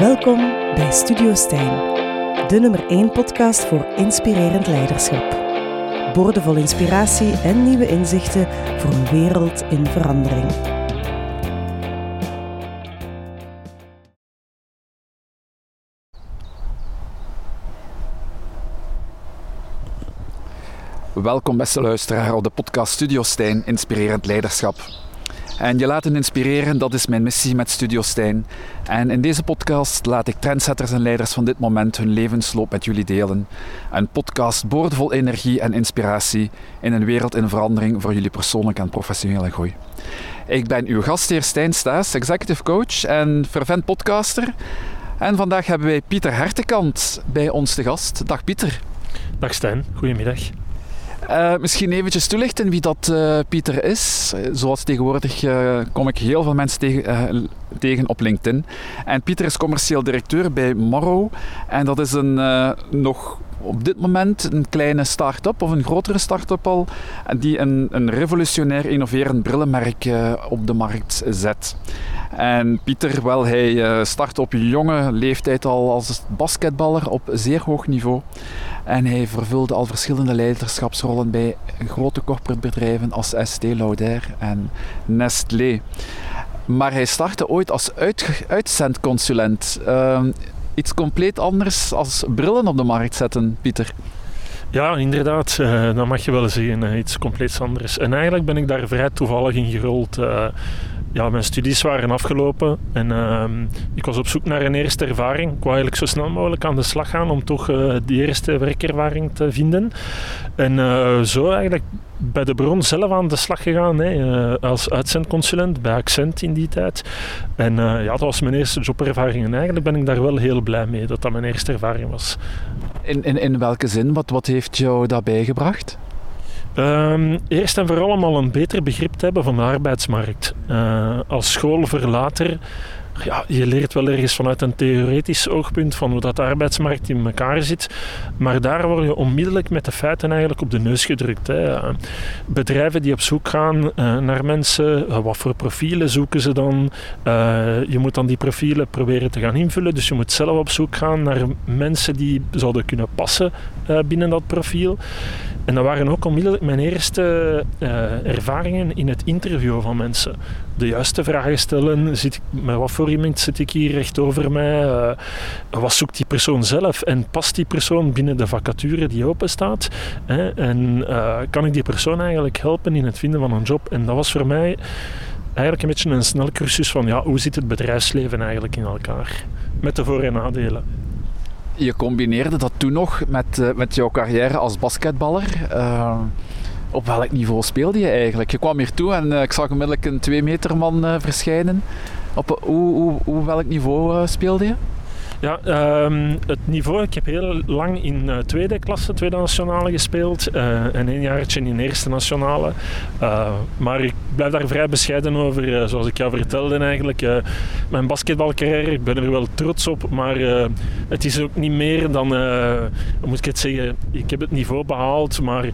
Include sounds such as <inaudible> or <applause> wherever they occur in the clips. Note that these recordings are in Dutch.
Welkom bij Studio Stijn, de nummer 1 podcast voor inspirerend leiderschap. Boordevol inspiratie en nieuwe inzichten voor een wereld in verandering. Welkom beste luisteraar op de podcast Studio Stijn Inspirerend Leiderschap. En je laten inspireren, dat is mijn missie met Studio Stijn. En in deze podcast laat ik trendsetters en leiders van dit moment hun levensloop met jullie delen. Een podcast boordevol energie en inspiratie in een wereld in verandering voor jullie persoonlijke en professionele groei. Ik ben uw gastheer Stijn Staes, executive coach en fervent podcaster. En vandaag hebben wij Pieter Hertekant bij ons te gast. Dag Pieter. Dag Stijn, goedemiddag. Uh, misschien eventjes toelichten wie dat uh, Pieter is. Zoals tegenwoordig uh, kom ik heel veel mensen tegen, tegen, op LinkedIn. En Pieter is commercieel directeur bij Morrow. En dat is een nog op dit moment een kleine start-up of een grotere start-up al, die een, een revolutionair innoverend brillenmerk op de markt zet. En Pieter, wel, hij start op jonge leeftijd al als basketballer op zeer hoog niveau. En hij vervulde al verschillende leiderschapsrollen bij grote corporate bedrijven als Estée Lauder en Nestlé. Maar hij startte ooit als uit, uitzendconsulent. Uh, iets compleet anders als brillen op de markt zetten, Pieter. Ja, inderdaad. Uh, dat mag je wel zeggen. Uh, iets compleet anders. En eigenlijk ben ik daar vrij toevallig in gerold. Ja, mijn studies waren afgelopen en ehm, ik was op zoek naar een eerste ervaring. Ik wou eigenlijk zo snel mogelijk aan de slag gaan om toch uh, die eerste werkervaring te vinden. En uh, zo eigenlijk bij de bron zelf aan de slag gegaan, hè, uh, als uitzendconsulent bij Accent in die tijd. En ja, dat was mijn eerste jobervaring en eigenlijk ben ik daar wel heel blij mee dat dat mijn eerste ervaring was. In, in, in welke zin? Wat, wat heeft jou daarbij gebracht? Um, eerst en vooral om al een beter begrip te hebben van de arbeidsmarkt. Uh, als schoolverlater ja, je leert wel ergens vanuit een theoretisch oogpunt van hoe dat de arbeidsmarkt in elkaar zit. Maar daar word je onmiddellijk met de feiten eigenlijk op de neus gedrukt. Hè. Bedrijven die op zoek gaan uh, naar mensen, uh, wat voor profielen zoeken ze dan? Uh, je moet dan die profielen proberen te gaan invullen. Dus je moet zelf op zoek gaan naar mensen die zouden kunnen passen binnen dat profiel. En dat waren ook onmiddellijk mijn eerste ervaringen in het interview van mensen. De juiste vragen stellen. Zit, met wat voor zit ik hier recht over mij? Uh, wat zoekt die persoon zelf? En past die persoon binnen de vacature die open staat? Hè? En uh, kan ik die persoon eigenlijk helpen in het vinden van een job? En dat was voor mij eigenlijk een beetje een snel cursus van ja, hoe zit het bedrijfsleven eigenlijk in elkaar? Met de voor- en nadelen. Je combineerde dat toen nog met, uh, met jouw carrière als basketballer. op welk niveau speelde je eigenlijk? Je kwam hier toe en ik zag onmiddellijk een 2 meter man verschijnen. Op hoe, welk niveau uh, speelde je? Ja, um, het niveau. Ik heb heel lang in uh, tweede klasse, tweede nationale gespeeld. Uh, en een jaartje in eerste nationale. Maar ik blijf daar vrij bescheiden over. zoals ik jou vertelde eigenlijk. mijn basketbalcarrière, ik ben er wel trots op. Maar het is ook niet meer dan, hoe moet ik het zeggen, ik heb het niveau behaald. Maar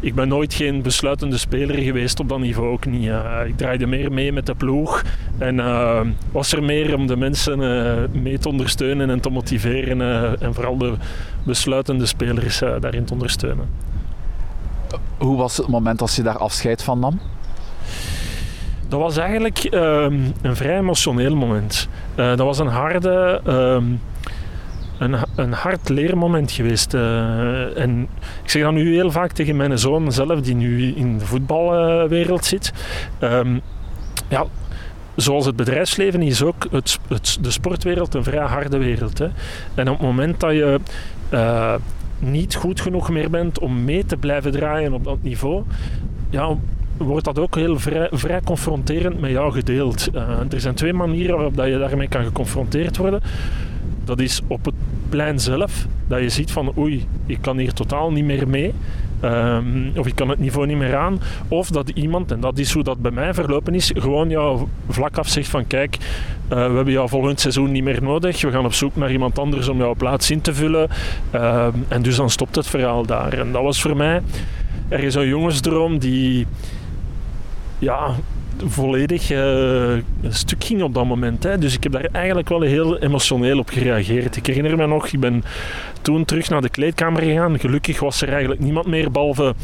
ik ben nooit geen besluitende speler geweest op dat niveau ook niet. Uh, ik draaide meer mee met de ploeg en uh, was er meer om de mensen uh, mee te ondersteunen en te motiveren en vooral de besluitende spelers daarin te ondersteunen. Hoe was het moment als je daar afscheid van nam? Dat was eigenlijk ehm, een vrij emotioneel moment. dat was een harde ehm, een, een hard leermoment geweest. Uh, en ik zeg dat nu heel vaak tegen mijn zoon zelf, die nu in de voetbalwereld zit. Um, ja, zoals het bedrijfsleven is ook het, het, de sportwereld een vrij harde wereld. Hè. En op het moment dat je uh, niet goed genoeg meer bent om mee te blijven draaien op dat niveau, ja, wordt dat ook heel vrij, confronterend met jou gedeeld. Uh, er zijn twee manieren waarop dat je daarmee kan geconfronteerd worden. Dat is op het plein zelf, dat je ziet van oei, ik kan hier totaal niet meer mee. Um, of ik kan het niveau niet meer aan. Of dat iemand, en dat is hoe dat bij mij verlopen is, gewoon jou vlak af zegt van kijk, uh, we hebben jou volgend seizoen niet meer nodig. We gaan op zoek naar iemand anders om jouw plaats in te vullen. Uh, en dus dan stopt het verhaal daar. En dat was voor mij ergens een jongensdroom die ja, volledig uh, stuk ging op dat moment. Hè. Dus ik heb daar eigenlijk wel heel emotioneel op gereageerd. Ik herinner me nog, ik ben toen terug naar de kleedkamer gegaan. Gelukkig was er eigenlijk niemand meer, behalve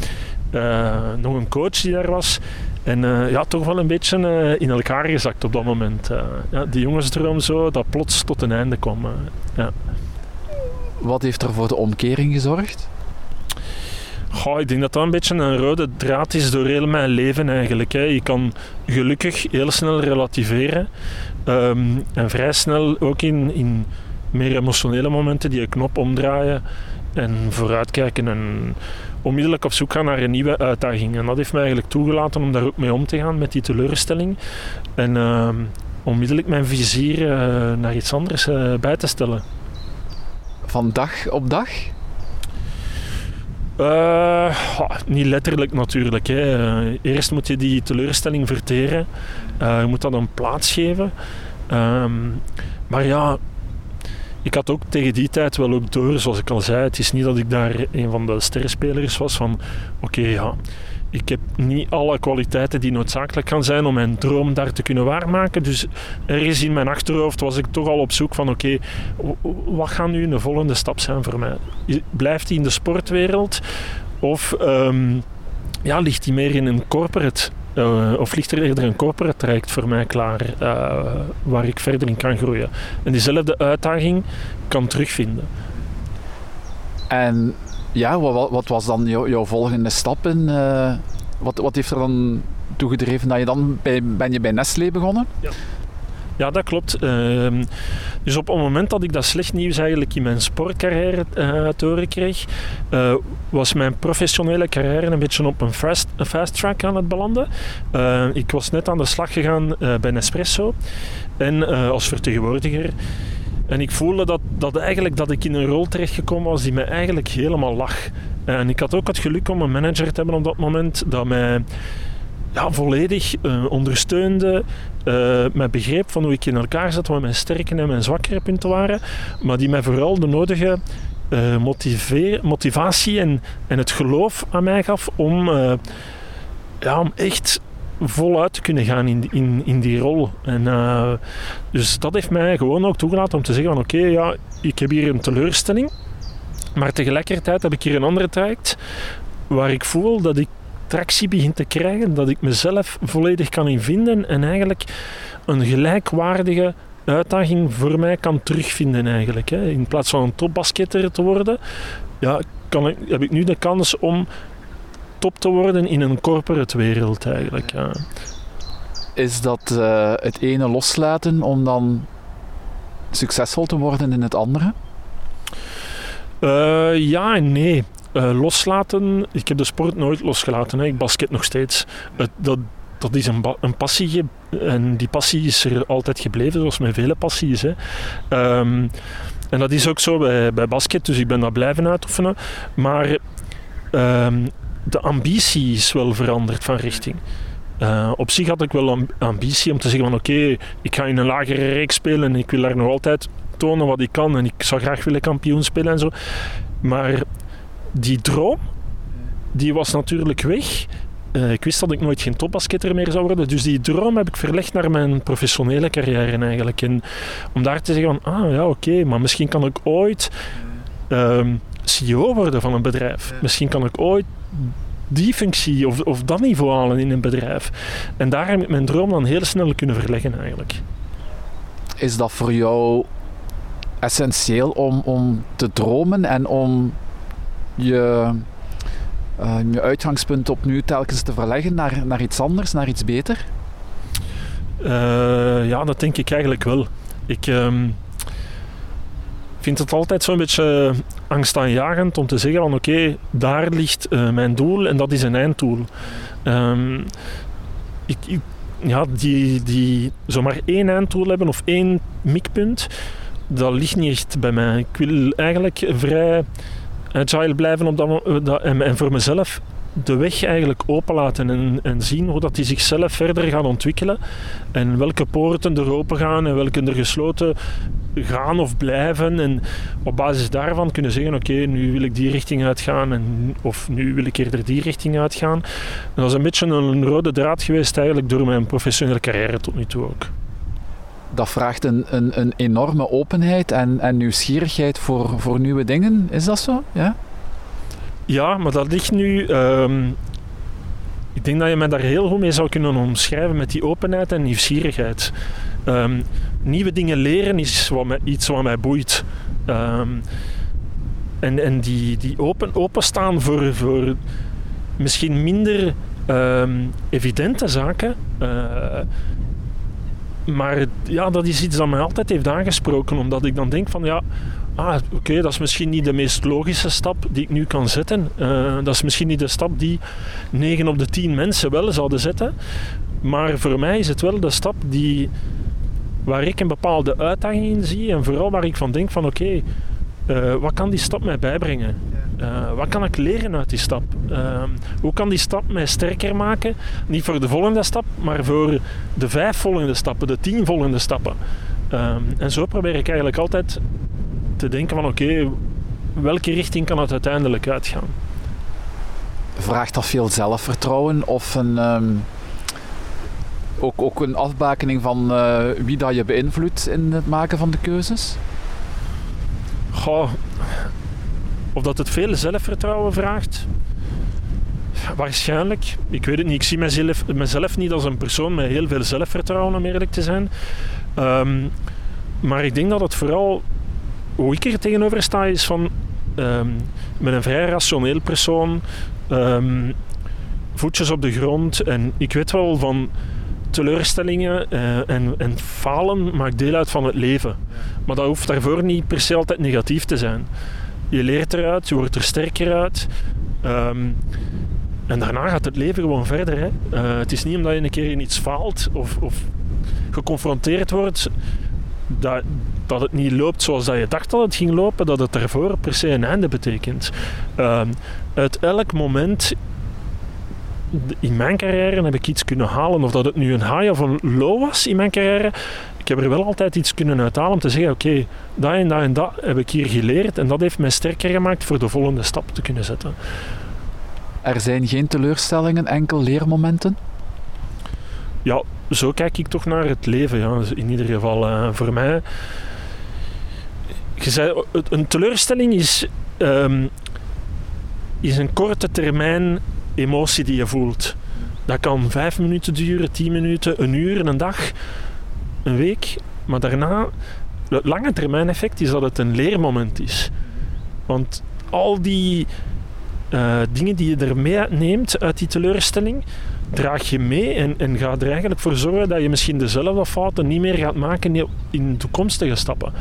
uh, nog een coach die daar was. En uh, ja, toch wel een beetje in elkaar gezakt op dat moment. Ja, die jongensdroom zo, dat plots tot een einde kwam. ja. Wat heeft er voor de omkering gezorgd? Goh, ik denk dat dat een beetje een rode draad is door heel mijn leven eigenlijk. Hè. Je kan gelukkig heel snel relativeren. Um, en vrij snel ook in, in meer emotionele momenten die je knop omdraaien en vooruitkijken en onmiddellijk op zoek gaan naar een nieuwe uitdaging. En dat heeft mij eigenlijk toegelaten om daar ook mee om te gaan met die teleurstelling. En uh, onmiddellijk mijn vizier uh, naar iets anders uh, bij te stellen. Van dag op dag? Uh, niet letterlijk natuurlijk. Hè. eerst moet je die teleurstelling verteren. je moet dat een plaats geven. Um, maar ja, ik had ook tegen die tijd wel ook door, zoals ik al zei, het is niet dat ik daar een van de sterrenspelers was van oké, ja, ik heb niet alle kwaliteiten die noodzakelijk gaan zijn om mijn droom daar te kunnen waarmaken. Dus ergens in mijn achterhoofd was ik toch al op zoek van oké, wat gaat nu de volgende stap zijn voor mij? Blijft hij in de sportwereld of um, ja, ligt hij meer in een corporate uh, of ligt er eerder een corporate traject voor mij klaar uh, waar ik verder in kan groeien. En diezelfde uitdaging kan terugvinden. En ja, wat, wat was dan jou, jouw volgende stap? In, uh, wat, wat heeft er dan toegedreven dat je dan bij, ben je bij Nestlé begonnen? Ja. Ja, dat klopt. Uh, dus op het moment dat ik dat slecht nieuws eigenlijk in mijn sportcarrière uh, te horen kreeg, uh, was mijn professionele carrière een beetje op een fast, fast track aan het belanden. Eh, ik was net aan de slag gegaan bij Nespresso en als vertegenwoordiger. En ik voelde dat, dat eigenlijk dat ik in een rol terechtgekomen was die mij eigenlijk helemaal lag. En ik had ook het geluk om een manager te hebben op dat moment dat mij ja, volledig uh, ondersteunde, uh, met begreep van hoe ik in elkaar zat, wat mijn sterke en mijn zwakkere punten waren, maar die mij vooral de nodige uh, motivatie en, en het geloof aan mij gaf om, ja, om echt voluit kunnen gaan in, in, in die rol. En, dus dat heeft mij gewoon ook toegelaten om te zeggen van oké, ja, ik heb hier een teleurstelling, maar tegelijkertijd heb ik hier een andere traject waar ik voel dat ik tractie begint te krijgen, dat ik mezelf volledig kan invinden en eigenlijk een gelijkwaardige uitdaging voor mij kan terugvinden eigenlijk. Hè. In plaats van een topbasketter te worden, ja, kan ik, heb ik nu de kans om te worden in een corporate wereld eigenlijk. Ja. Is dat uh, het ene loslaten om dan succesvol te worden in het andere? Uh, ja en nee. Uh, loslaten, ik heb de sport nooit losgelaten. Hè. Ik basket nog steeds. Dat, dat is een, een, passie en die passie is er altijd gebleven, zoals met vele passies. Hè. Um, en dat is ook zo bij, bij basket, dus ik ben dat blijven uitoefenen. Maar um, de ambitie is wel veranderd van richting. Uh, op zich had ik wel ambitie om te zeggen van oké, okay, ik ga in een lagere reeks spelen en ik wil daar nog altijd tonen wat ik kan en ik zou graag willen kampioen spelen en zo. Maar die droom, die was natuurlijk weg. Uh, ik wist dat ik nooit geen topbasketter meer zou worden. Dus die droom heb ik verlegd naar mijn professionele carrière eigenlijk. En om daar te zeggen van, ah ja, oké, maar misschien kan ik ooit uh, CEO worden van een bedrijf. Misschien kan ik ooit die functie of, of dat niveau halen in een bedrijf. En daar heb ik mijn droom dan heel snel kunnen verleggen eigenlijk. Is dat voor jou essentieel om, om te dromen en om je, uh, je uitgangspunt opnieuw telkens te verleggen naar, naar iets anders, naar iets beter? Uh, ja, dat denk ik eigenlijk wel. Ik um, vind het altijd zo'n beetje angstaanjagend om te zeggen van oké, daar ligt uh, mijn doel en dat is een einddoel. Um, ik, ja, die, die zomaar één einddoel hebben of één mikpunt, dat ligt niet echt bij mij. Ik wil eigenlijk vrij agile blijven op dat, en, en voor mezelf de weg eigenlijk openlaten en, en zien hoe dat die zichzelf verder gaat ontwikkelen. En welke poorten er open gaan en welke er gesloten gaan of blijven. En op basis daarvan kunnen zeggen, oké, nu wil ik die richting uitgaan en, of nu wil ik eerder die richting uitgaan. Dat is een beetje een rode draad geweest eigenlijk door mijn professionele carrière tot nu toe ook. Dat vraagt een, een, een enorme openheid en, en nieuwsgierigheid voor, voor nieuwe dingen. Is dat zo? Ja? Ja, maar dat ligt nu. Ehm, ik denk dat je mij daar heel goed mee zou kunnen omschrijven met die openheid en nieuwsgierigheid. Ehm, nieuwe dingen leren is wat iets wat mij boeit. Ehm, en en die, die open, openstaan voor, voor misschien minder evidente zaken. Uh, maar ja, dat is iets dat mij altijd heeft aangesproken, omdat ik dan denk van ja, ah, oké, dat is misschien niet de meest logische stap die ik nu kan zetten. Uh, dat is misschien niet de stap die 9 op de 10 mensen wel zouden zetten. Maar voor mij is het wel de stap die, waar ik een bepaalde uitdaging in zie en vooral waar ik van denk van oké, uh, wat kan die stap mij bijbrengen? Uh, wat kan ik leren uit die stap? Uh, hoe kan die stap mij sterker maken? Niet voor de volgende stap, maar voor de vijf volgende stappen, de tien volgende stappen. Ehm, en zo probeer ik eigenlijk altijd te denken van oké, welke richting kan het uiteindelijk uitgaan? Vraagt dat veel zelfvertrouwen of een, um, ook, ook een afbakening van uh, wie dat je beïnvloedt in het maken van de keuzes? Goh, of dat het veel zelfvertrouwen vraagt? Waarschijnlijk. Ik weet het niet. Ik zie mezelf, mezelf niet als een persoon met heel veel zelfvertrouwen, om eerlijk te zijn. Um, maar ik denk dat het vooral hoe ik er tegenover sta is van um, met een vrij rationeel persoon, um, voetjes op de grond en ik weet wel van teleurstellingen uh, en, en, falen maakt deel uit van het leven. Maar dat hoeft daarvoor niet per se altijd negatief te zijn. Je leert eruit, je wordt er sterker uit. Um, en daarna gaat het leven gewoon verder. Hè. Uh, het is niet omdat je een keer in iets faalt of, of geconfronteerd wordt dat, dat het niet loopt zoals dat je dacht dat het ging lopen, dat het daarvoor per se een einde betekent. Uh, uit elk moment in mijn carrière heb ik iets kunnen halen, of dat het nu een high of een low was in mijn carrière. Ik heb er wel altijd iets kunnen uithalen om te zeggen: oké, dat en dat en dat heb ik hier geleerd en dat heeft mij sterker gemaakt voor de volgende stap te kunnen zetten. Er zijn geen teleurstellingen, enkel leermomenten? Ja, zo kijk ik toch naar het leven. Ja. Dus in ieder geval uh, voor mij. Je zei, een teleurstelling is, um, is een korte termijn emotie die je voelt. Dat kan vijf minuten duren, tien minuten, een uur, een dag, een week. Maar daarna, het lange termijn effect is dat het een leermoment is. Want al die uh, dingen die je ermee neemt uit die teleurstelling, draag je mee en, en ga er eigenlijk voor zorgen dat je misschien dezelfde fouten niet meer gaat maken in toekomstige stappen.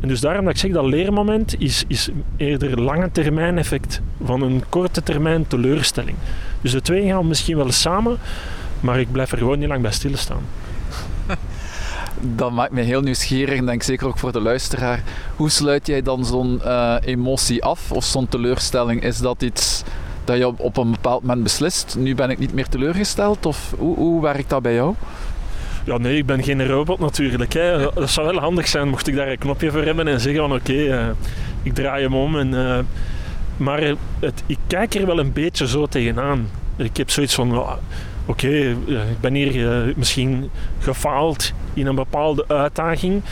En dus daarom dat ik zeg dat leermoment is, is eerder lange termijn effect van een korte termijn teleurstelling. Dus de twee gaan misschien wel samen, maar ik blijf er gewoon niet lang bij stilstaan. <laughs> Dat maakt me heel nieuwsgierig en denk zeker ook voor de luisteraar. Hoe sluit jij dan zo'n uh, emotie af of zo'n teleurstelling? Is dat iets dat je op, een bepaald moment beslist, nu ben ik niet meer teleurgesteld? Of hoe, hoe werkt dat bij jou? Ja, nee, ik ben geen robot natuurlijk. Hè. Dat zou wel handig zijn mocht ik daar een knopje voor hebben en zeggen van oké, uh, ik draai hem om. En, uh, maar het, ik kijk er wel een beetje zo tegenaan. Ik heb zoiets van, uh, oké, okay, ik ben hier misschien gefaald in een bepaalde uitdaging.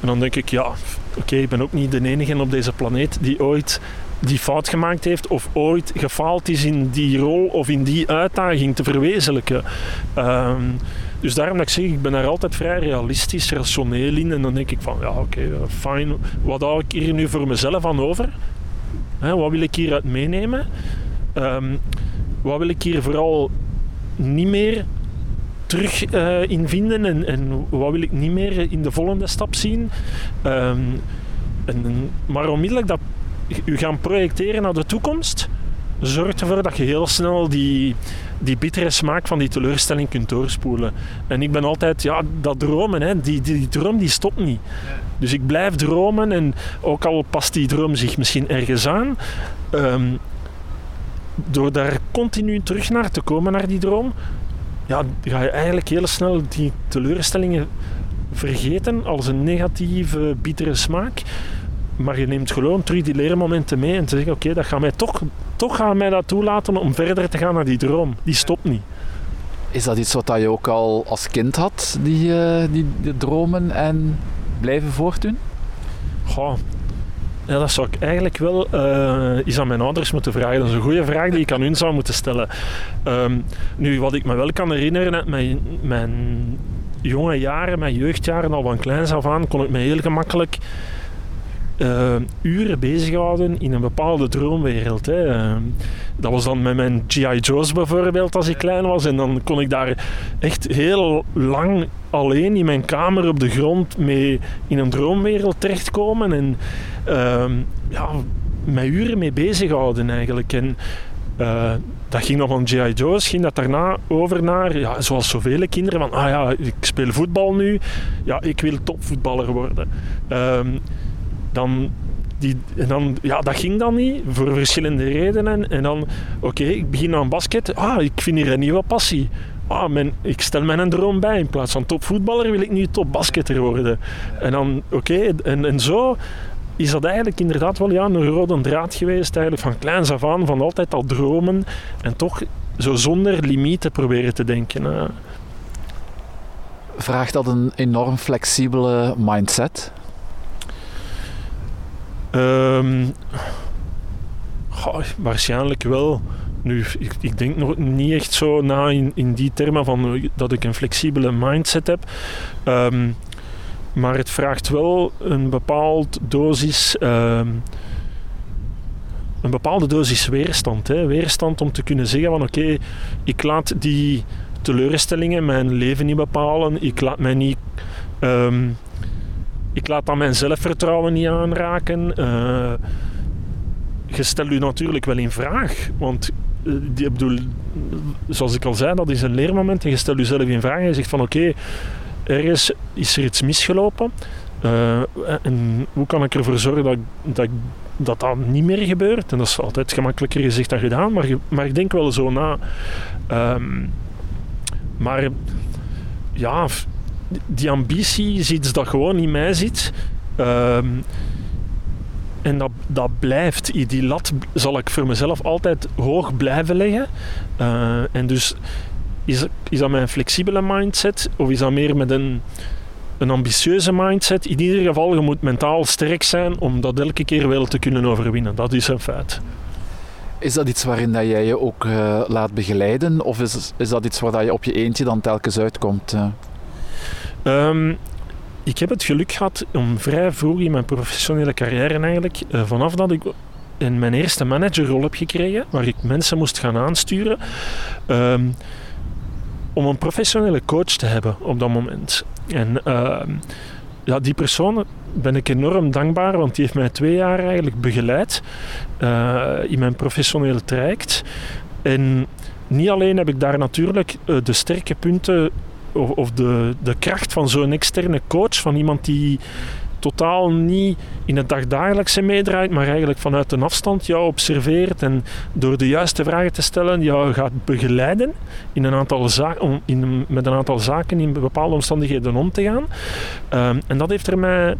En dan denk ik, ja, oké, ik ben ook niet de enige op deze planeet die ooit die fout gemaakt heeft of ooit gefaald is in die rol of in die uitdaging te verwezenlijken. Um, dus daarom dat ik zeg, ik ben daar altijd vrij realistisch, rationeel in. En dan denk ik van, ja oké, okay, fijn. Wat hou ik hier nu voor mezelf aan over? Wat wil ik hieruit meenemen? Um, wat wil ik hier vooral niet meer terug uh, in vinden? En, en, wat wil ik niet meer in de volgende stap zien? En, maar onmiddellijk dat u gaan projecteren naar de toekomst, zorgt ervoor dat je heel snel die, die bittere smaak van die teleurstelling kunt doorspoelen. En ik ben altijd, ja, dat dromen, hè, die, die, droom die stopt niet. Dus ik blijf dromen en ook al past die droom zich misschien ergens aan, um, door daar continu terug naar te komen, naar die droom, ja, ga je eigenlijk heel snel die teleurstellingen vergeten als een negatieve, bittere smaak. Maar je neemt gewoon terug die leermomenten mee en te zeggen, oké, dat gaat mij toch, toch gaat mij dat toelaten om verder te gaan naar die droom. Die stopt niet. Is dat iets wat je ook al als kind had, die, uh, die, die dromen en blijven voortdoen? Goh, ja, dat zou ik eigenlijk wel uh, eens aan mijn ouders moeten vragen. Dat is een goede vraag die ik aan hun zou moeten stellen. Um, nu, wat ik me wel kan herinneren uit mijn, mijn jonge jaren, mijn jeugdjaren, al van kleins af aan, kon ik me heel gemakkelijk uh, uren bezighouden in een bepaalde droomwereld. Hè. Dat was dan met mijn G.I. Joe's bijvoorbeeld als ik klein was. En dan kon ik daar echt heel lang alleen in mijn kamer op de grond mee in een droomwereld terechtkomen. En uh, ja, met uren mee bezighouden eigenlijk. En uh, dat ging dan van G.I. Joe's, ging dat daarna over naar, ja, zoals zoveel kinderen, van ah ja, ik speel voetbal nu, ja, ik wil topvoetballer worden. Uh, dan, die, en dan, ja, dat ging dan niet, voor verschillende redenen. En dan, oké, ik begin aan basket, ah, ik vind hier een nieuwe passie. Ah, mijn, ik stel mij een droom bij. In plaats van topvoetballer wil ik nu topbasketter worden. En dan, oké, en, en zo is dat eigenlijk inderdaad wel ja, een rode draad geweest, eigenlijk van kleins af aan, van altijd al dromen en toch zo zonder limieten proberen te denken. Vraagt dat een enorm flexibele mindset? Um, waarschijnlijk wel. Nu, ik, ik, denk nog niet echt zo na in, in die termen van dat ik een flexibele mindset heb. Um, maar het vraagt wel een bepaald dosis. Um, een bepaalde dosis weerstand. Hè. Weerstand om te kunnen zeggen van oké, ik laat die teleurstellingen mijn leven niet bepalen. Ik laat mij niet ik laat dan mijn zelfvertrouwen niet aanraken. Uh, je stelt je natuurlijk wel in vraag. Want uh, die, bedoel, zoals ik al zei, dat is een leermoment. En je stelt jezelf in vraag en je zegt van oké, okay, ergens is er iets misgelopen. Uh, en hoe kan ik ervoor zorgen dat, dat, dat dat niet meer gebeurt? En dat is altijd gemakkelijker gezegd dan gedaan, maar, maar ik denk wel zo na. Um, maar ja, die ambitie is iets dat gewoon in mij zit. Um, en dat, dat blijft. Die lat zal ik voor mezelf altijd hoog blijven leggen. Uh, en dus is, is dat mijn flexibele mindset of is dat meer met een, een ambitieuze mindset? In ieder geval, je moet mentaal sterk zijn om dat elke keer wel te kunnen overwinnen. Dat is een feit. Is dat iets waarin dat jij je ook uh, laat begeleiden? Of is, is dat iets waar dat je op je eentje dan telkens uitkomt? Uh? Um, ik heb het geluk gehad om vrij vroeg in mijn professionele carrière eigenlijk, uh, vanaf dat ik in mijn eerste managerrol heb gekregen, waar ik mensen moest gaan aansturen, um, om een professionele coach te hebben op dat moment. En uh, ja, die persoon ben ik enorm dankbaar, want die heeft mij twee jaar eigenlijk begeleid uh, in mijn professionele traject. En niet alleen heb ik daar natuurlijk uh, de sterke punten of, of de, de kracht van zo'n externe coach, van iemand die totaal niet in het dagdagelijkse meedraait, maar eigenlijk vanuit een afstand jou observeert en door de juiste vragen te stellen jou gaat begeleiden in een aantal zaken, in, met een aantal zaken in bepaalde omstandigheden om te gaan. Um, en dat heeft er mij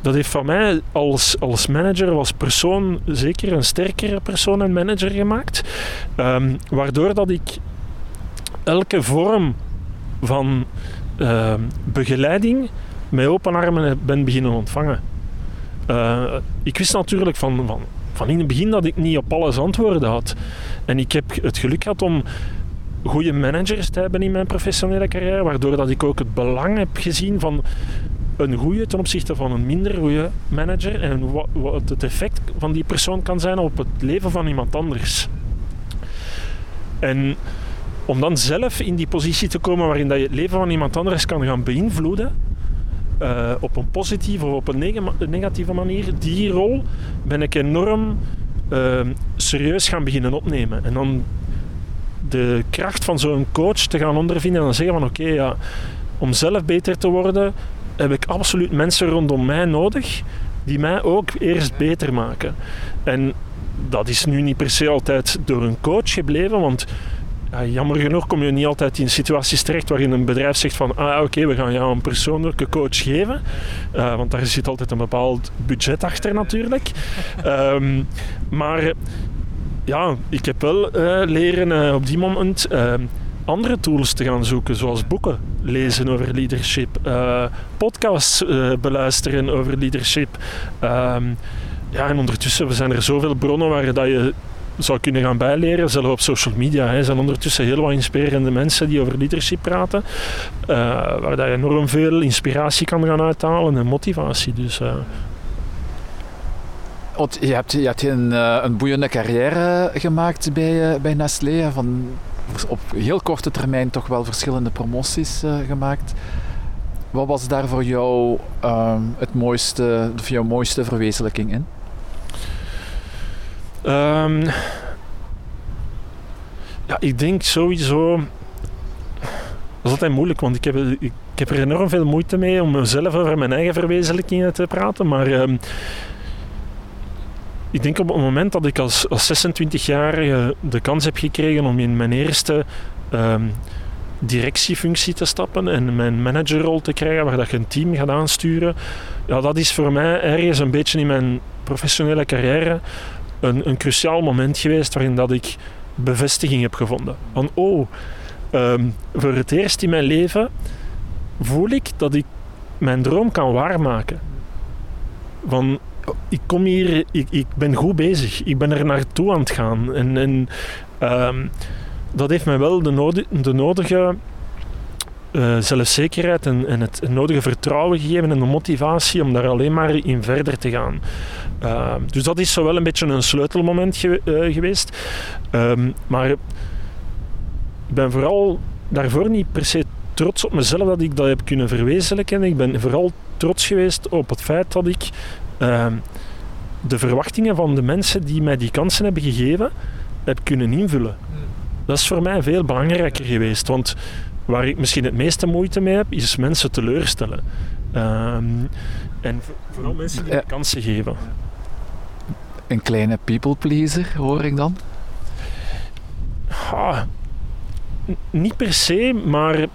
dat heeft van mij als, als manager, als persoon, zeker een sterkere persoon en manager gemaakt. Um, waardoor dat ik elke vorm van uh, begeleiding met open armen ben beginnen ontvangen. Uh, ik wist natuurlijk van, van, van in het begin dat ik niet op alles antwoorden had. En ik heb het geluk gehad om goede managers te hebben in mijn professionele carrière, waardoor dat ik ook het belang heb gezien van een goede ten opzichte van een minder goede manager en wat, wat het effect van die persoon kan zijn op het leven van iemand anders. En om dan zelf in die positie te komen waarin dat je het leven van iemand anders kan gaan beïnvloeden, uh, op een positieve of op een negatieve manier, die rol ben ik enorm uh, serieus gaan beginnen opnemen. En dan de kracht van zo'n coach te gaan ondervinden en dan zeggen van oké, ja, om zelf beter te worden, heb ik absoluut mensen rondom mij nodig die mij ook eerst beter maken. En dat is nu niet per se altijd door een coach gebleven, want ja, jammer genoeg kom je niet altijd in situaties terecht waarin een bedrijf zegt van ah oké, we gaan jou een persoonlijke coach geven. Uh, want daar zit altijd een bepaald budget achter natuurlijk. um, <laughs> maar ja, ik heb wel uh, leren uh, op die moment ehm, andere tools te gaan zoeken, zoals boeken lezen over leadership, podcasts beluisteren over leadership. Um, ja, en ondertussen zijn er zoveel bronnen waar dat je zou kunnen gaan bijleren. Zelfs op social media hè, zijn ondertussen heel wat inspirerende mensen die over leadership praten. Uh, waar dat je enorm veel inspiratie kan gaan uithalen en motivatie. Dus, uh. je hebt, je hebt een, uh, een boeiende carrière gemaakt bij, bij Nestlé. Van op heel korte termijn toch wel verschillende promoties gemaakt. Wat was daar voor jou ehm, het mooiste, of jouw mooiste verwezenlijking in? Um, ja, ik denk sowieso. Dat is altijd moeilijk, want ik heb, ik, heb er enorm veel moeite mee om mezelf over mijn eigen verwezenlijkingen te praten. Maar um, ik denk op het moment dat ik als, als 26-jarige de kans heb gekregen om in mijn eerste um, directiefunctie te stappen en mijn managerrol te krijgen, waar dat je een team gaat aansturen, ja, dat is voor mij ergens een beetje in mijn professionele carrière een, een cruciaal moment geweest waarin dat ik bevestiging heb gevonden. Van oh, ehm, voor het eerst in mijn leven voel ik dat ik mijn droom kan waarmaken. Van ik kom hier, ik, ik ben goed bezig, ik ben er naartoe aan het gaan. En, en um, dat heeft mij wel de, nodige, de nodige uh, zelfzekerheid en, en het nodige vertrouwen gegeven en de motivatie om daar alleen maar in verder te gaan. Uh, dus dat is zo wel een beetje een sleutelmoment ge uh, geweest. Um, maar ik ben vooral daarvoor niet per se trots op mezelf dat ik dat heb kunnen verwezenlijken. Ik ben vooral trots geweest op het feit dat ik uh, de verwachtingen van de mensen die mij die kansen hebben gegeven, heb kunnen invullen. Dat is voor mij veel belangrijker geweest. Want waar ik misschien het meeste moeite mee heb, is mensen teleurstellen. Um, en vooral mensen die ja. kansen geven. Een kleine people pleaser, hoor ik dan? Ah, niet per se, maar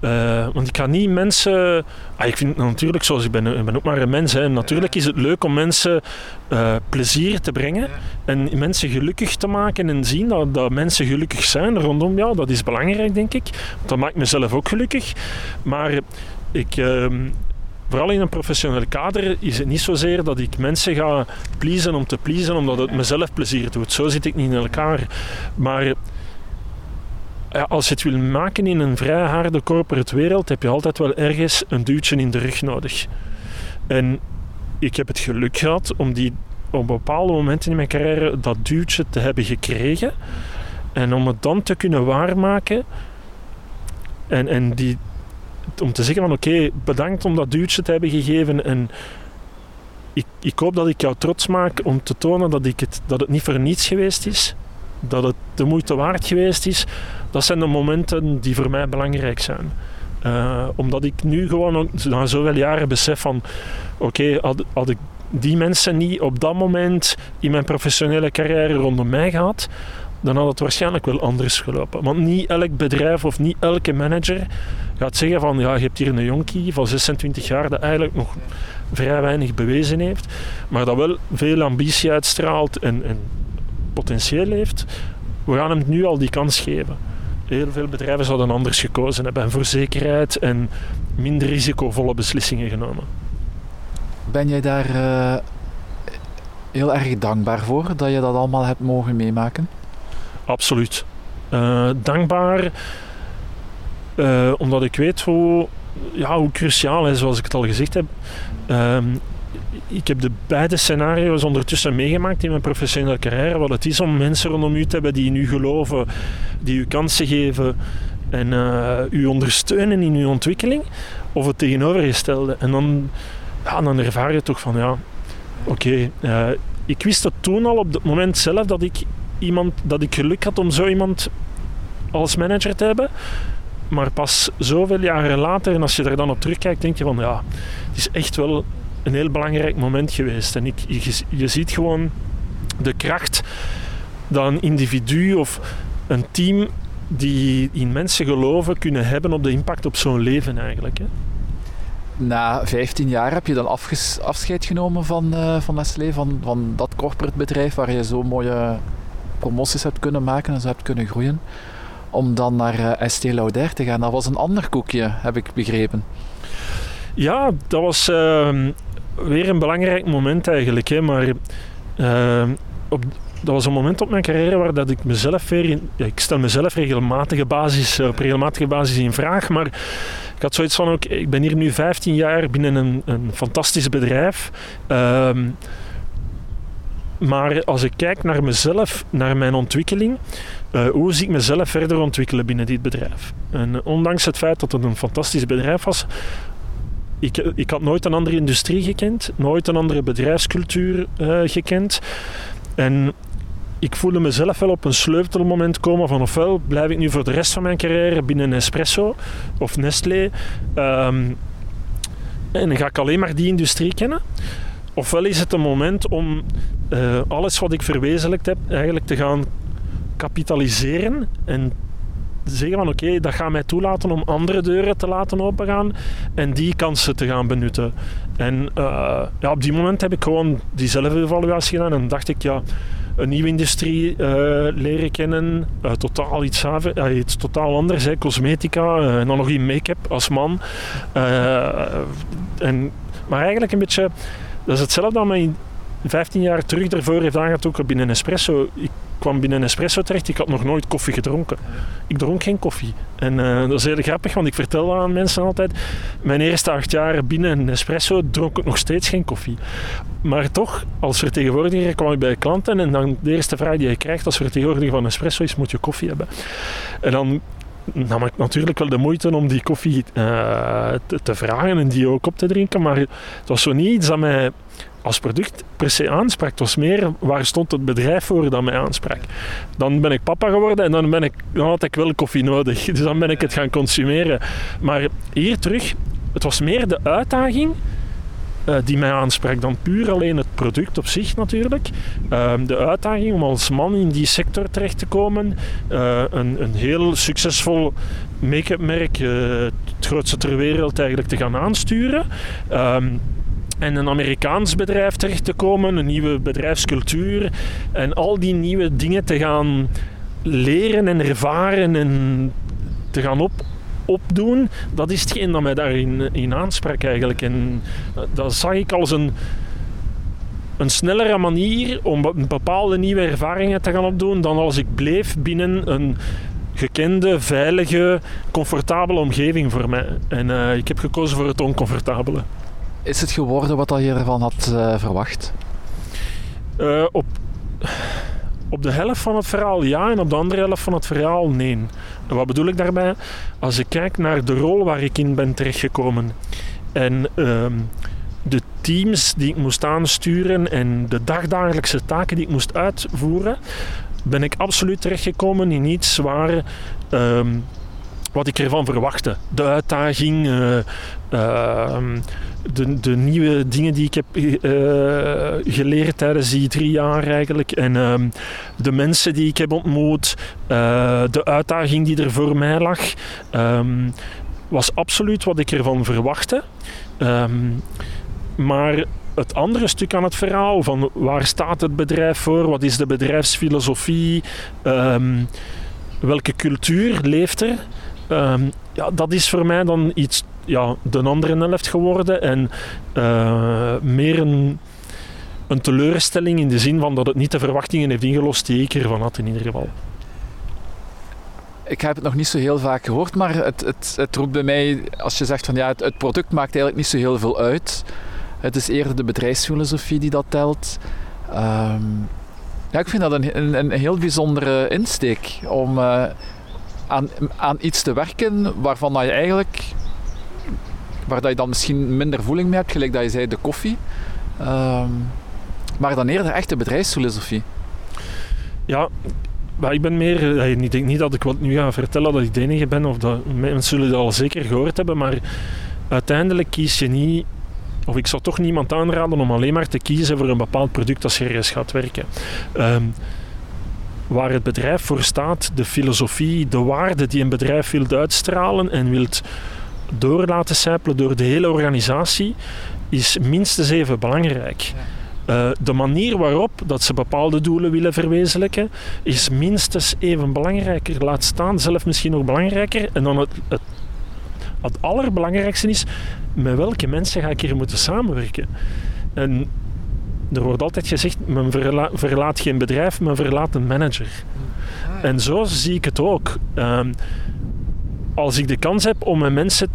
uh, want ik ga niet mensen. Ah, ik vind natuurlijk, zoals ik ben, ik ben ook maar een mens. Hè, natuurlijk is het leuk om mensen uh, plezier te brengen en mensen gelukkig te maken en zien dat, dat mensen gelukkig zijn rondom jou. Dat is belangrijk, denk ik. Want dat maakt mezelf ook gelukkig. Maar ik. Uh, vooral in een professioneel kader is het niet zozeer dat ik mensen ga pleasen om te pleasen, omdat het mezelf plezier doet. Zo zit ik niet in elkaar. Maar als je het wil maken in een vrij harde corporate wereld, heb je altijd wel ergens een duwtje in de rug nodig. En ik heb het geluk gehad om die op bepaalde momenten in mijn carrière dat duwtje te hebben gekregen. En om het dan te kunnen waarmaken. En, en die, om te zeggen van oké, bedankt om dat duwtje te hebben gegeven. En ik, ik hoop dat ik jou trots maak om te tonen dat, ik het, dat het niet voor niets geweest is. Dat het de moeite waard geweest is dat zijn de momenten die voor mij belangrijk zijn. Uh, omdat ik nu gewoon na zoveel jaren besef van oké, had, had ik die mensen niet op dat moment in mijn professionele carrière rondom mij gehad, dan had het waarschijnlijk wel anders gelopen. Want niet elk bedrijf of niet elke manager gaat zeggen van ja, je hebt hier een jonkie van 26 jaar dat eigenlijk nog vrij weinig bewezen heeft, maar dat wel veel ambitie uitstraalt en, en potentieel heeft. We gaan hem nu al die kans geven heel veel bedrijven zouden anders gekozen hebben en voor zekerheid en minder risicovolle beslissingen genomen. Ben jij daar uh, heel erg dankbaar voor dat je dat allemaal hebt mogen meemaken? Absoluut. Uh, dankbaar uh, omdat ik weet hoe, ja, hoe cruciaal, is, zoals ik het al gezegd heb, ehm, ik heb de beide scenario's ondertussen meegemaakt in mijn professionele carrière. Wat het is om mensen rondom u te hebben die in u geloven, die u kansen geven en uh, u ondersteunen in uw ontwikkeling. Of het tegenovergestelde. En dan, ja, dan ervaar je toch van ja, oké. Ik wist het toen al op het moment zelf dat ik, iemand, dat ik geluk had om zo iemand als manager te hebben. Maar pas zoveel jaren later, en als je er dan op terugkijkt, denk je van ja, het is echt wel een heel belangrijk moment geweest. En ik, je, ziet gewoon de kracht dat een individu of een team die in mensen geloven kunnen hebben op de impact op zo'n leven eigenlijk. Hè. Na 15 jaar heb je dan afscheid genomen van, uh, van Nestlé, van, van dat corporate bedrijf waar je zo mooie promoties hebt kunnen maken en zo hebt kunnen groeien. Om dan naar uh, Estée Lauder te gaan. Dat was een ander koekje, heb ik begrepen. Ja, dat was uh, weer een belangrijk moment eigenlijk. Hè, maar uh, op, dat was een moment op mijn carrière waar dat ik mezelf weer in, ik stel mezelf regelmatige basis, op regelmatige basis in vraag, maar ik had zoiets van ook, ik ben hier nu 15 jaar binnen een, een fantastisch bedrijf. Ehm, maar als ik kijk naar mezelf, naar mijn ontwikkeling, uh, hoe zie ik mezelf verder ontwikkelen binnen dit bedrijf? En ondanks het feit dat het een fantastisch bedrijf was, ik, ik had nooit een andere industrie gekend, nooit een andere bedrijfscultuur uh, gekend. En ik voelde mezelf wel op een sleutelmoment komen van ofwel blijf ik nu voor de rest van mijn carrière binnen Nespresso of Nestlé um, en ga ik alleen maar die industrie kennen. Ofwel is het een moment om uh, alles wat ik verwezenlijkt heb eigenlijk te gaan kapitaliseren en zeggen van oké, dat gaat mij toelaten om andere deuren te laten opengaan en die kansen te gaan benutten. En uh, ja, op die moment heb ik gewoon diezelfde evaluatie gedaan en dacht ik ja, een nieuwe industrie uh, leren kennen, totaal iets, iets totaal anders, hè, cosmetica en dan nog in make-up als man. en, maar eigenlijk een beetje, dat is hetzelfde dat mij 15 jaar terug daarvoor heeft aangetrokken binnen Espresso. Ik kwam binnen Espresso terecht, ik had nog nooit koffie gedronken. Ik dronk geen koffie. En uh, dat is heel grappig, want ik vertel aan mensen altijd... Mijn eerste acht jaar binnen Espresso dronk ik nog steeds geen koffie. Maar toch, als vertegenwoordiger kwam ik bij klanten en dan de eerste vraag die je krijgt als vertegenwoordiger van Espresso is, moet je koffie hebben? En dan nam ik natuurlijk wel de moeite om die koffie te, te, vragen en die ook op te drinken, maar het was zo niet iets dat mij als product per se aansprak. Het was meer waar stond het bedrijf voor dat mij aansprak. Dan ben ik papa geworden en dan, ben ik, dan had ik wel koffie nodig. <laughs> Dus dan ben ik het gaan consumeren. Maar hier terug, het was meer de uitdaging uh, die mij aansprak dan puur alleen het product op zich natuurlijk. Uh, de uitdaging om als man in die sector terecht te komen, uh, een, een heel succesvol make-up merk, het grootste ter wereld eigenlijk te gaan aansturen. Ehm, en een Amerikaans bedrijf terecht te komen, een nieuwe bedrijfscultuur en al die nieuwe dingen te gaan leren en ervaren en te gaan op, opdoen, dat is hetgeen dat mij daarin in aansprak eigenlijk. En dat zag ik als een, een snellere manier om bepaalde nieuwe ervaringen te gaan opdoen dan als ik bleef binnen een gekende, veilige, comfortabele omgeving voor mij. En uh, ik heb gekozen voor het oncomfortabele. Is het geworden wat je ervan had uh, verwacht? Uh, op, op de helft van het verhaal ja en op de andere helft van het verhaal nee. Wat bedoel ik daarbij? Als ik kijk naar de rol waar ik in ben terechtgekomen en uh, de teams die ik moest aansturen en de dagdagelijkse taken die ik moest uitvoeren, ben ik absoluut terechtgekomen in iets waar ehm, wat ik ervan verwachtte. De uitdaging, uh, uh, de, de nieuwe dingen die ik heb uh, geleerd tijdens die drie jaar eigenlijk. En ehm, de mensen die ik heb ontmoet, de uitdaging die er voor mij lag, um, was absoluut wat ik ervan verwachtte. Um, maar het andere stuk aan het verhaal, van waar staat het bedrijf voor, wat is de bedrijfsfilosofie, welke cultuur leeft er, ja, dat is voor mij dan iets ja, de andere helft geworden. En uh, meer een, een teleurstelling in de zin van dat het niet de verwachtingen heeft ingelost die ik ervan had in ieder geval. Ik heb het nog niet zo heel vaak gehoord, maar het, het, het roept bij mij, als je zegt van ja, het, product maakt eigenlijk niet zo heel veel uit. Het is eerder de bedrijfsfilosofie die dat telt. Um, ja, ik vind dat een, een, heel bijzondere insteek om uh, aan, aan iets te werken waarvan je eigenlijk waar dat je dan misschien minder voeling mee hebt, gelijk dat je zei de koffie. Um, maar dan eerder echt de bedrijfsfilosofie. Ja, maar ik ben meer, eh, ik denk niet dat ik wat nu ga vertellen dat ik de enige ben, of dat mensen zullen dat al zeker gehoord hebben, maar uiteindelijk kies je niet of ik zou toch niemand aanraden om alleen maar te kiezen voor een bepaald product als je ergens gaat werken. Ehm, waar het bedrijf voor staat, de filosofie, de waarde die een bedrijf wil uitstralen en wilt door laten sijpelen door de hele organisatie, is minstens even belangrijk. Uh, de manier waarop dat ze bepaalde doelen willen verwezenlijken, is minstens even belangrijker. Laat staan, zelf misschien nog belangrijker. En dan het, het, het allerbelangrijkste is, met welke mensen ga ik hier moeten samenwerken? En er wordt altijd gezegd, men verla verlaat geen bedrijf, men verlaat een manager. En zo zie ik het ook. Uh, als ik de kans heb om met mensen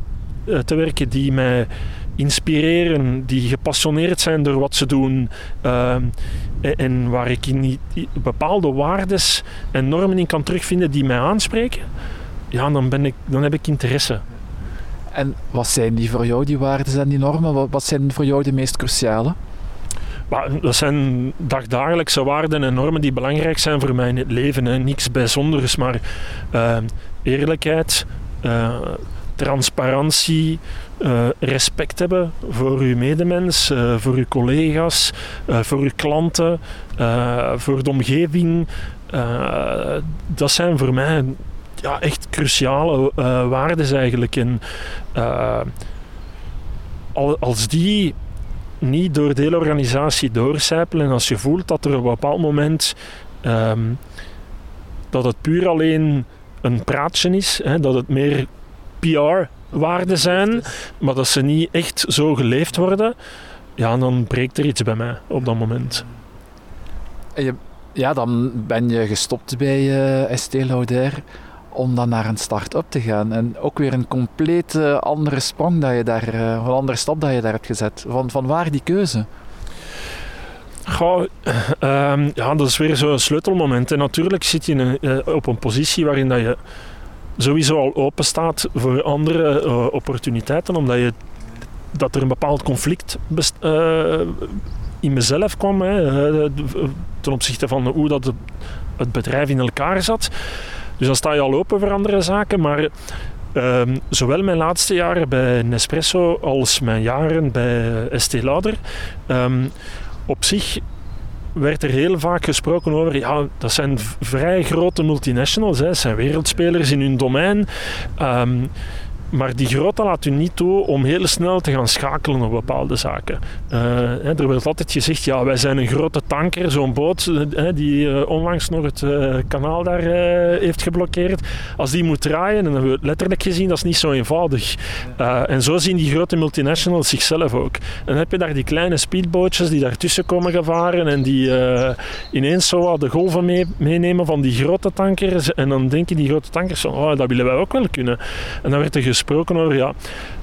uh, te werken die mij inspireren, die gepassioneerd zijn door wat ze doen uh, en waar ik in bepaalde waardes en normen in kan terugvinden die mij aanspreken, ja, dan, ben ik, dan heb ik interesse. En wat zijn die voor jou, die waarden en die normen? Wat zijn voor jou de meest cruciale? dat zijn dagdagelijkse waarden en normen die belangrijk zijn voor mij in het leven. Hè. Niks bijzonders, maar uh, eerlijkheid, uh, transparantie, uh, respect hebben voor uw medemens, voor uw collega's, voor uw klanten, voor de omgeving. dat zijn voor mij ja, echt cruciale waarden eigenlijk. En, als die niet door de hele organisatie doorcijpelen. En als je voelt dat er op een bepaald moment ehm, dat het puur alleen een praatje is, hè, dat het meer PR-waarden zijn, maar dat ze niet echt zo geleefd worden, ja, dan breekt er iets bij mij op dat moment. ja, dan ben je gestopt bij uh, om dan naar een start-up te gaan. En ook weer een compleet andere sprong dat je daar, uh, een andere stap dat je daar hebt gezet. Van, van waar die keuze? Uh, ja, dat is weer zo'n sleutelmoment. En natuurlijk zit je in uh, op een positie waarin dat je sowieso al open staat voor andere uh, opportuniteiten, omdat je, dat er een bepaald conflict best, in mezelf kwam hè, ten opzichte van hoe dat het bedrijf in elkaar zat. Dus dan sta je al open voor andere zaken. Maar um, zowel mijn laatste jaren bij Nespresso als mijn jaren bij Estée Lauder, um, op zich werd er heel vaak gesproken over, ja, dat zijn vrij grote multinationals, hè, zijn wereldspelers in hun domein. Um, maar die grootte laat u niet toe om heel snel te gaan schakelen op bepaalde zaken. Uh, er wordt altijd gezegd, ja, wij zijn een grote tanker, zo'n boot uh, die uh, onlangs nog het kanaal daar heeft geblokkeerd. Als die moet draaien, en dan hebben we letterlijk gezien, dat is niet zo eenvoudig. en zo zien die grote multinationals zichzelf ook. En dan heb je daar die kleine speedbootjes die daartussen komen gevaren en die ineens zo de golven mee, meenemen van die grote tankers. En dan denken die grote tankers van, oh, dat willen wij ook wel kunnen. En dan werd er gesproken over ja,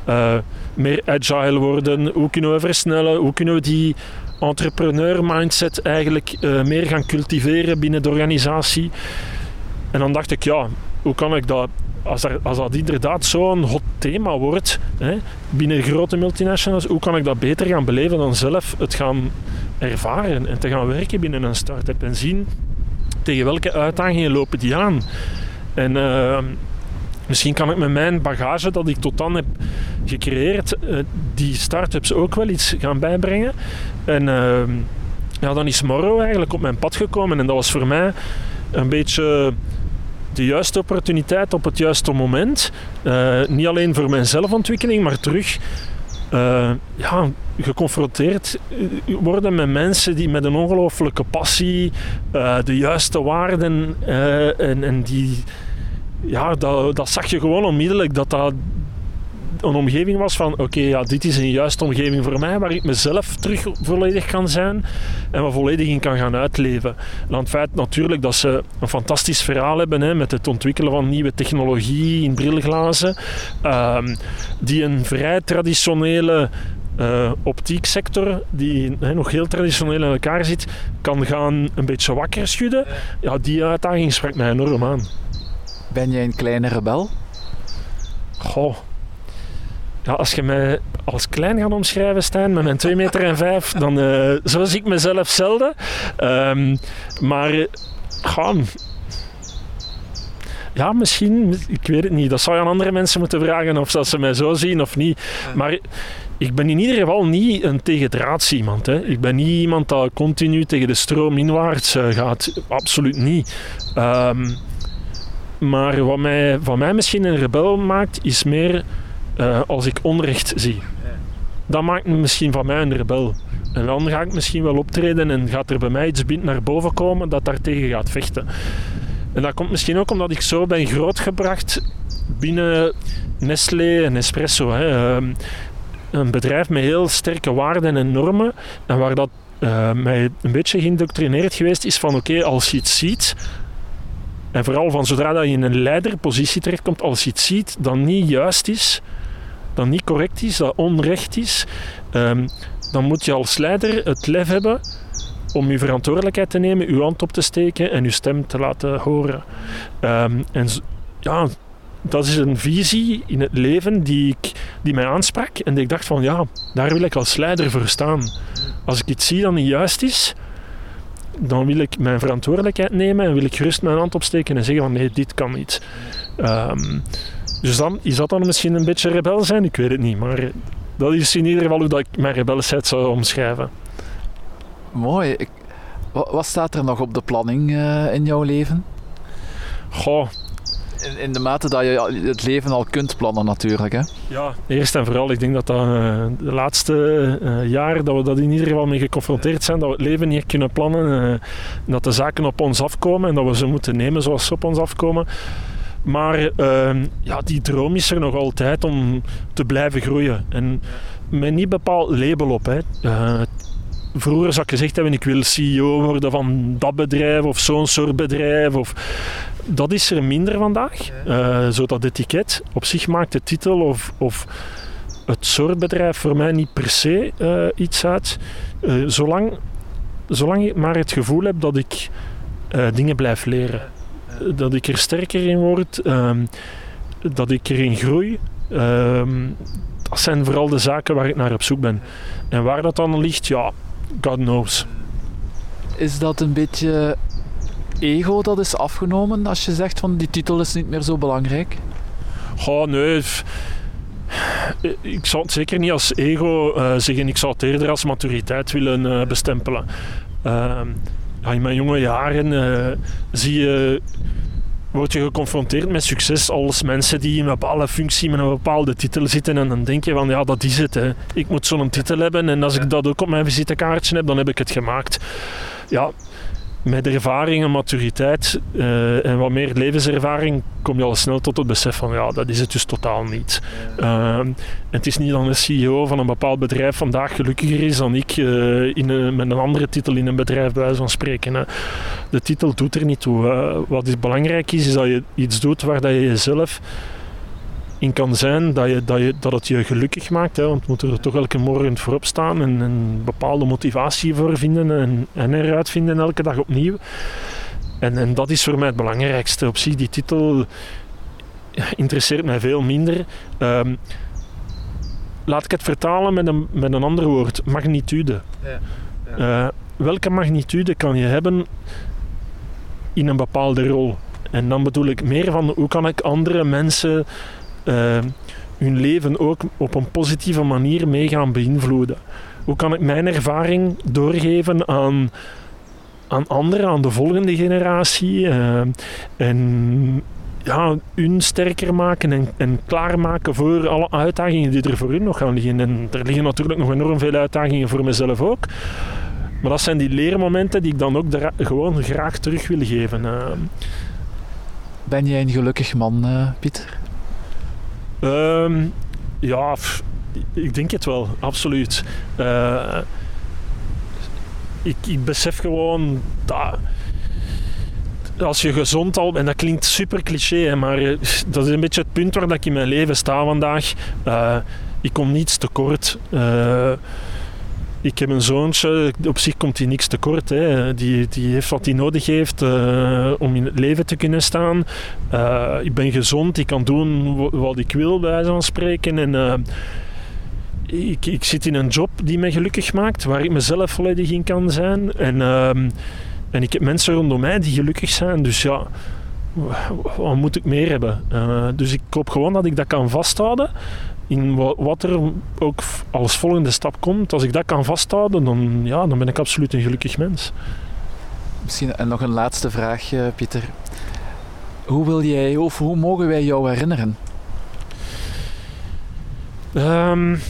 uh, meer agile worden. Hoe kunnen we versnellen? Hoe kunnen we die entrepreneur mindset eigenlijk uh, meer gaan cultiveren binnen de organisatie? En dan dacht ik, ja, hoe kan ik dat als, als dat inderdaad zo'n hot thema wordt hè, binnen grote multinationals, hoe kan ik dat beter gaan beleven dan zelf het gaan ervaren en te gaan werken binnen een start-up en zien tegen welke uitdagingen lopen die aan. En uh, Misschien kan ik met mijn bagage dat ik tot dan heb gecreëerd, uh, die start-ups ook wel iets gaan bijbrengen. En uh, ja, dan is Morrow eigenlijk op mijn pad gekomen. En dat was voor mij een beetje de juiste opportuniteit op het juiste moment. Uh, niet alleen voor mijn zelfontwikkeling, maar terug ja, geconfronteerd worden met mensen die met een ongelooflijke passie, de juiste waarden en, en die ja, dat, dat zag je gewoon onmiddellijk dat dat een omgeving was van oké, ja, dit is een juiste omgeving voor mij waar ik mezelf terug volledig kan zijn en me volledig in kan gaan uitleven. En het feit natuurlijk dat ze een fantastisch verhaal hebben hè, met het ontwikkelen van nieuwe technologie in brilglazen, uh, die een vrij traditionele uh, optieksector, die nog heel traditioneel in elkaar zit, kan gaan een beetje wakker schudden. Ja, die uitdaging sprak mij enorm aan. Ben jij een kleine rebel? Goh. Ja, als je mij als klein gaat omschrijven, Stijn, met mijn 2 meter en 5, dan uh, zo zie ik mezelf zelden. Um, maar, gaan. Ja, misschien. Ik weet het niet. Dat zou je aan andere mensen moeten vragen of dat ze mij zo zien of niet. Maar ik ben in ieder geval niet een tegendraads iemand. Hè. Ik ben niet iemand dat continu tegen de stroom inwaarts eh, gaat. Absoluut niet. Ehm, maar wat mij, van mij misschien een rebel maakt, is meer uh, als ik onrecht zie. Dat maakt me misschien van mij een rebel. En dan ga ik misschien wel optreden en gaat er bij mij iets naar boven komen dat daartegen gaat vechten. En dat komt misschien ook omdat ik zo ben grootgebracht binnen Nestlé en Espresso. Hè. Ehm, een bedrijf met heel sterke waarden en normen. En waar dat uh, mij een beetje geïndoctrineerd geweest is van oké, als je iets ziet, en vooral van zodra dat je in een leiderpositie terechtkomt, als je iets ziet dat niet juist is, dat niet correct is, dat onrecht is, um, dan moet je als leider het lef hebben om je verantwoordelijkheid te nemen, uw hand op te steken en uw stem te laten horen. Um, en ja, dat is een visie in het leven die, ik, die mij aansprak en ik dacht van ja, daar wil ik als leider voor staan. Als ik iets zie dat niet juist is, dan wil ik mijn verantwoordelijkheid nemen en wil ik gerust mijn hand opsteken en zeggen van nee, dit kan niet. Um, dus dan is dat dan misschien een beetje rebel zijn, ik weet het niet, maar dat is in ieder geval hoe dat ik mijn rebelligheid zou omschrijven. Mooi. Ik, wat staat er nog op de planning uh, in jouw leven? Goh, in, de mate dat je het leven al kunt plannen natuurlijk. Hè? Ja, eerst en vooral. Ik denk dat dat uh, de laatste uh, jaar dat we dat in ieder geval mee geconfronteerd zijn. Dat we het leven niet kunnen plannen. Uh, dat de zaken op ons afkomen en dat we ze moeten nemen zoals ze op ons afkomen. Maar ehm, ja, die droom is er nog altijd om te blijven groeien. En met niet bepaald label op. Vroeger zou ik gezegd hebben, ik wil CEO worden van dat bedrijf of zo'n soort bedrijf. Of dat is er minder vandaag. Uh, zo dat etiket op zich maakt de titel of, of het soort bedrijf voor mij niet per se uh, iets uit. Uh, zolang, zolang ik maar het gevoel heb dat ik dingen blijf leren. Dat ik er sterker in word. Ehm, dat ik erin groei. Ehm, dat zijn vooral de zaken waar ik naar op zoek ben. En waar dat dan ligt, ja, God knows. Is dat een beetje ego dat is afgenomen als je zegt van die titel is niet meer zo belangrijk? Goh, nee. Ik zou het zeker niet als ego uh, zeggen. Ik zou het eerder als maturiteit willen uh, bestempelen. Uh, in mijn jonge jaren uh, zie je, word je geconfronteerd met succes als mensen die in een bepaalde functie met een bepaalde titel zitten. En dan denk je van ja, dat is het. Hè. Ik moet zo'n titel hebben en als ik dat ook op mijn visitekaartje heb, dan heb ik het gemaakt. Ja, met ervaring en maturiteit uh, en wat meer levenservaring kom je al snel tot het besef van ja, dat is het dus totaal niet. Uh, het is niet dan een CEO van een bepaald bedrijf vandaag gelukkiger is dan ik uh, in met een andere titel in een bedrijf bij wijze van spreken. De titel doet er niet toe. wat is belangrijk is, is dat je iets doet waar dat je jezelf in kan zijn dat, je, dat, je, dat het je gelukkig maakt. Hè, want je moet er toch elke morgen voorop staan en een bepaalde motivatie voor vinden en, en eruit vinden elke dag opnieuw. En, en dat is voor mij het belangrijkste. Op zich, die titel interesseert mij veel minder. Um, laat ik het vertalen met een, met een ander woord. Magnitude. Ja, ja. Uh, welke magnitude kan je hebben in een bepaalde rol? En dan bedoel ik meer van hoe kan ik andere mensen uh, hun leven ook op een positieve manier mee gaan beïnvloeden? Hoe kan ik mijn ervaring doorgeven aan, aan anderen, aan de volgende generatie? Uh, en ja, hun sterker maken en, en klaarmaken voor alle uitdagingen die er voor hun nog gaan liggen. En er liggen natuurlijk nog enorm veel uitdagingen voor mezelf ook. Maar dat zijn die leermomenten die ik dan ook gewoon graag terug wil geven. Uh, ben jij een gelukkig man, uh, Pieter? Um, ja, ik denk het wel, absoluut. Uh, ik, ik, besef gewoon dat als je gezond al, en dat klinkt super cliché, maar eh, dat is een beetje het punt waar ik in mijn leven sta vandaag. Uh, ik kom niets tekort. Uh, ik heb een zoontje, op zich komt hij niks tekort. Hè. Die, die heeft wat hij nodig heeft uh, om in het leven te kunnen staan. Uh, ik ben gezond, ik kan doen wat ik wil, bij wijze spreken. En, uh, ik, ik zit in een job die mij gelukkig maakt, waar ik mezelf volledig in kan zijn. En, en ik heb mensen rondom mij die gelukkig zijn. Dus ja, wat moet ik meer hebben? Uh, dus ik hoop gewoon dat ik dat kan vasthouden. In wat er ook als volgende stap komt, als ik dat kan vasthouden, dan, ja, dan ben ik absoluut een gelukkig mens. Misschien nog een laatste vraag, Pieter. Hoe wil jij, of hoe mogen wij jou herinneren? Um,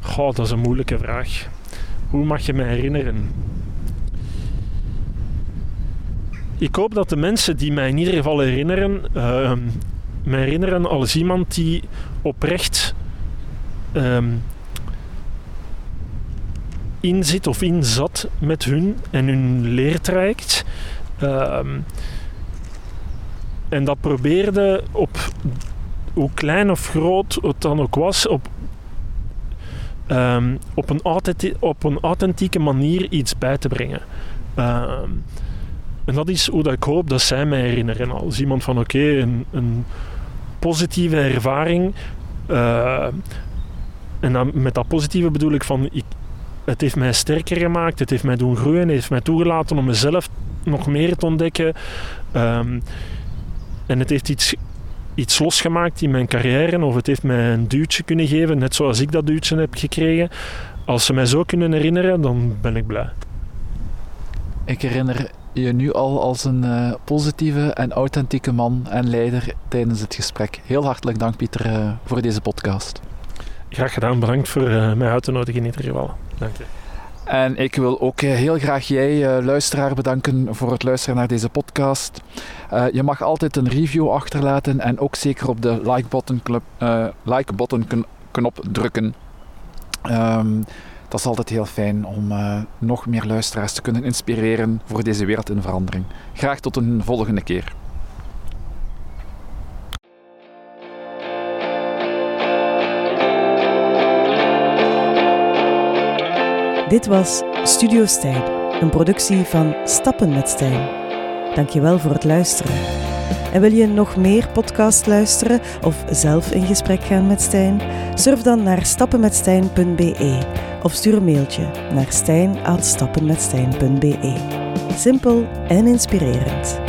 goh, dat is een moeilijke vraag. Hoe mag je me herinneren? Ik hoop dat de mensen die mij in ieder geval herinneren, uh, me herinneren als iemand die oprecht um, inzit of inzat met hun en hun leertraject. Um, en dat probeerde op hoe klein of groot het dan ook was, op, op, een, op een authentieke manier iets bij te brengen. Um, en dat is hoe dat ik hoop dat zij mij herinneren. Als iemand van oké, een, een, positieve ervaring. Uh, en dan, met dat positieve bedoel ik van ik, het heeft mij sterker gemaakt, het heeft mij doen groeien, het heeft mij toegelaten om mezelf nog meer te ontdekken. Um, en het heeft iets, iets losgemaakt in mijn carrière, of het heeft mij een duwtje kunnen geven, net zoals ik dat duwtje heb gekregen. Als ze mij zo kunnen herinneren, dan ben ik blij. Ik herinner je nu al als een uh, positieve en authentieke man en leider tijdens het gesprek. Heel hartelijk dank, Pieter, uh, voor deze podcast. Graag gedaan, bedankt voor uh, mij uit te nodigen in ieder geval. Dank je. En ik wil ook heel graag jij, luisteraar, bedanken voor het luisteren naar deze podcast. Uh, je mag altijd een review achterlaten en ook zeker op de like button, uh, like button knop drukken. Um, dat is altijd heel fijn om uh, nog meer luisteraars te kunnen inspireren voor deze wereld in verandering. Graag tot een volgende keer. Dit was Studio Stijn, een productie van Stappen met Stijn. Dankjewel voor het luisteren. En wil je nog meer podcast luisteren of zelf in gesprek gaan met Stijn? Surf dan naar stappenmetstijn.be of stuur een mailtje naar stijn.stappenmetstijn.be. Simpel en inspirerend.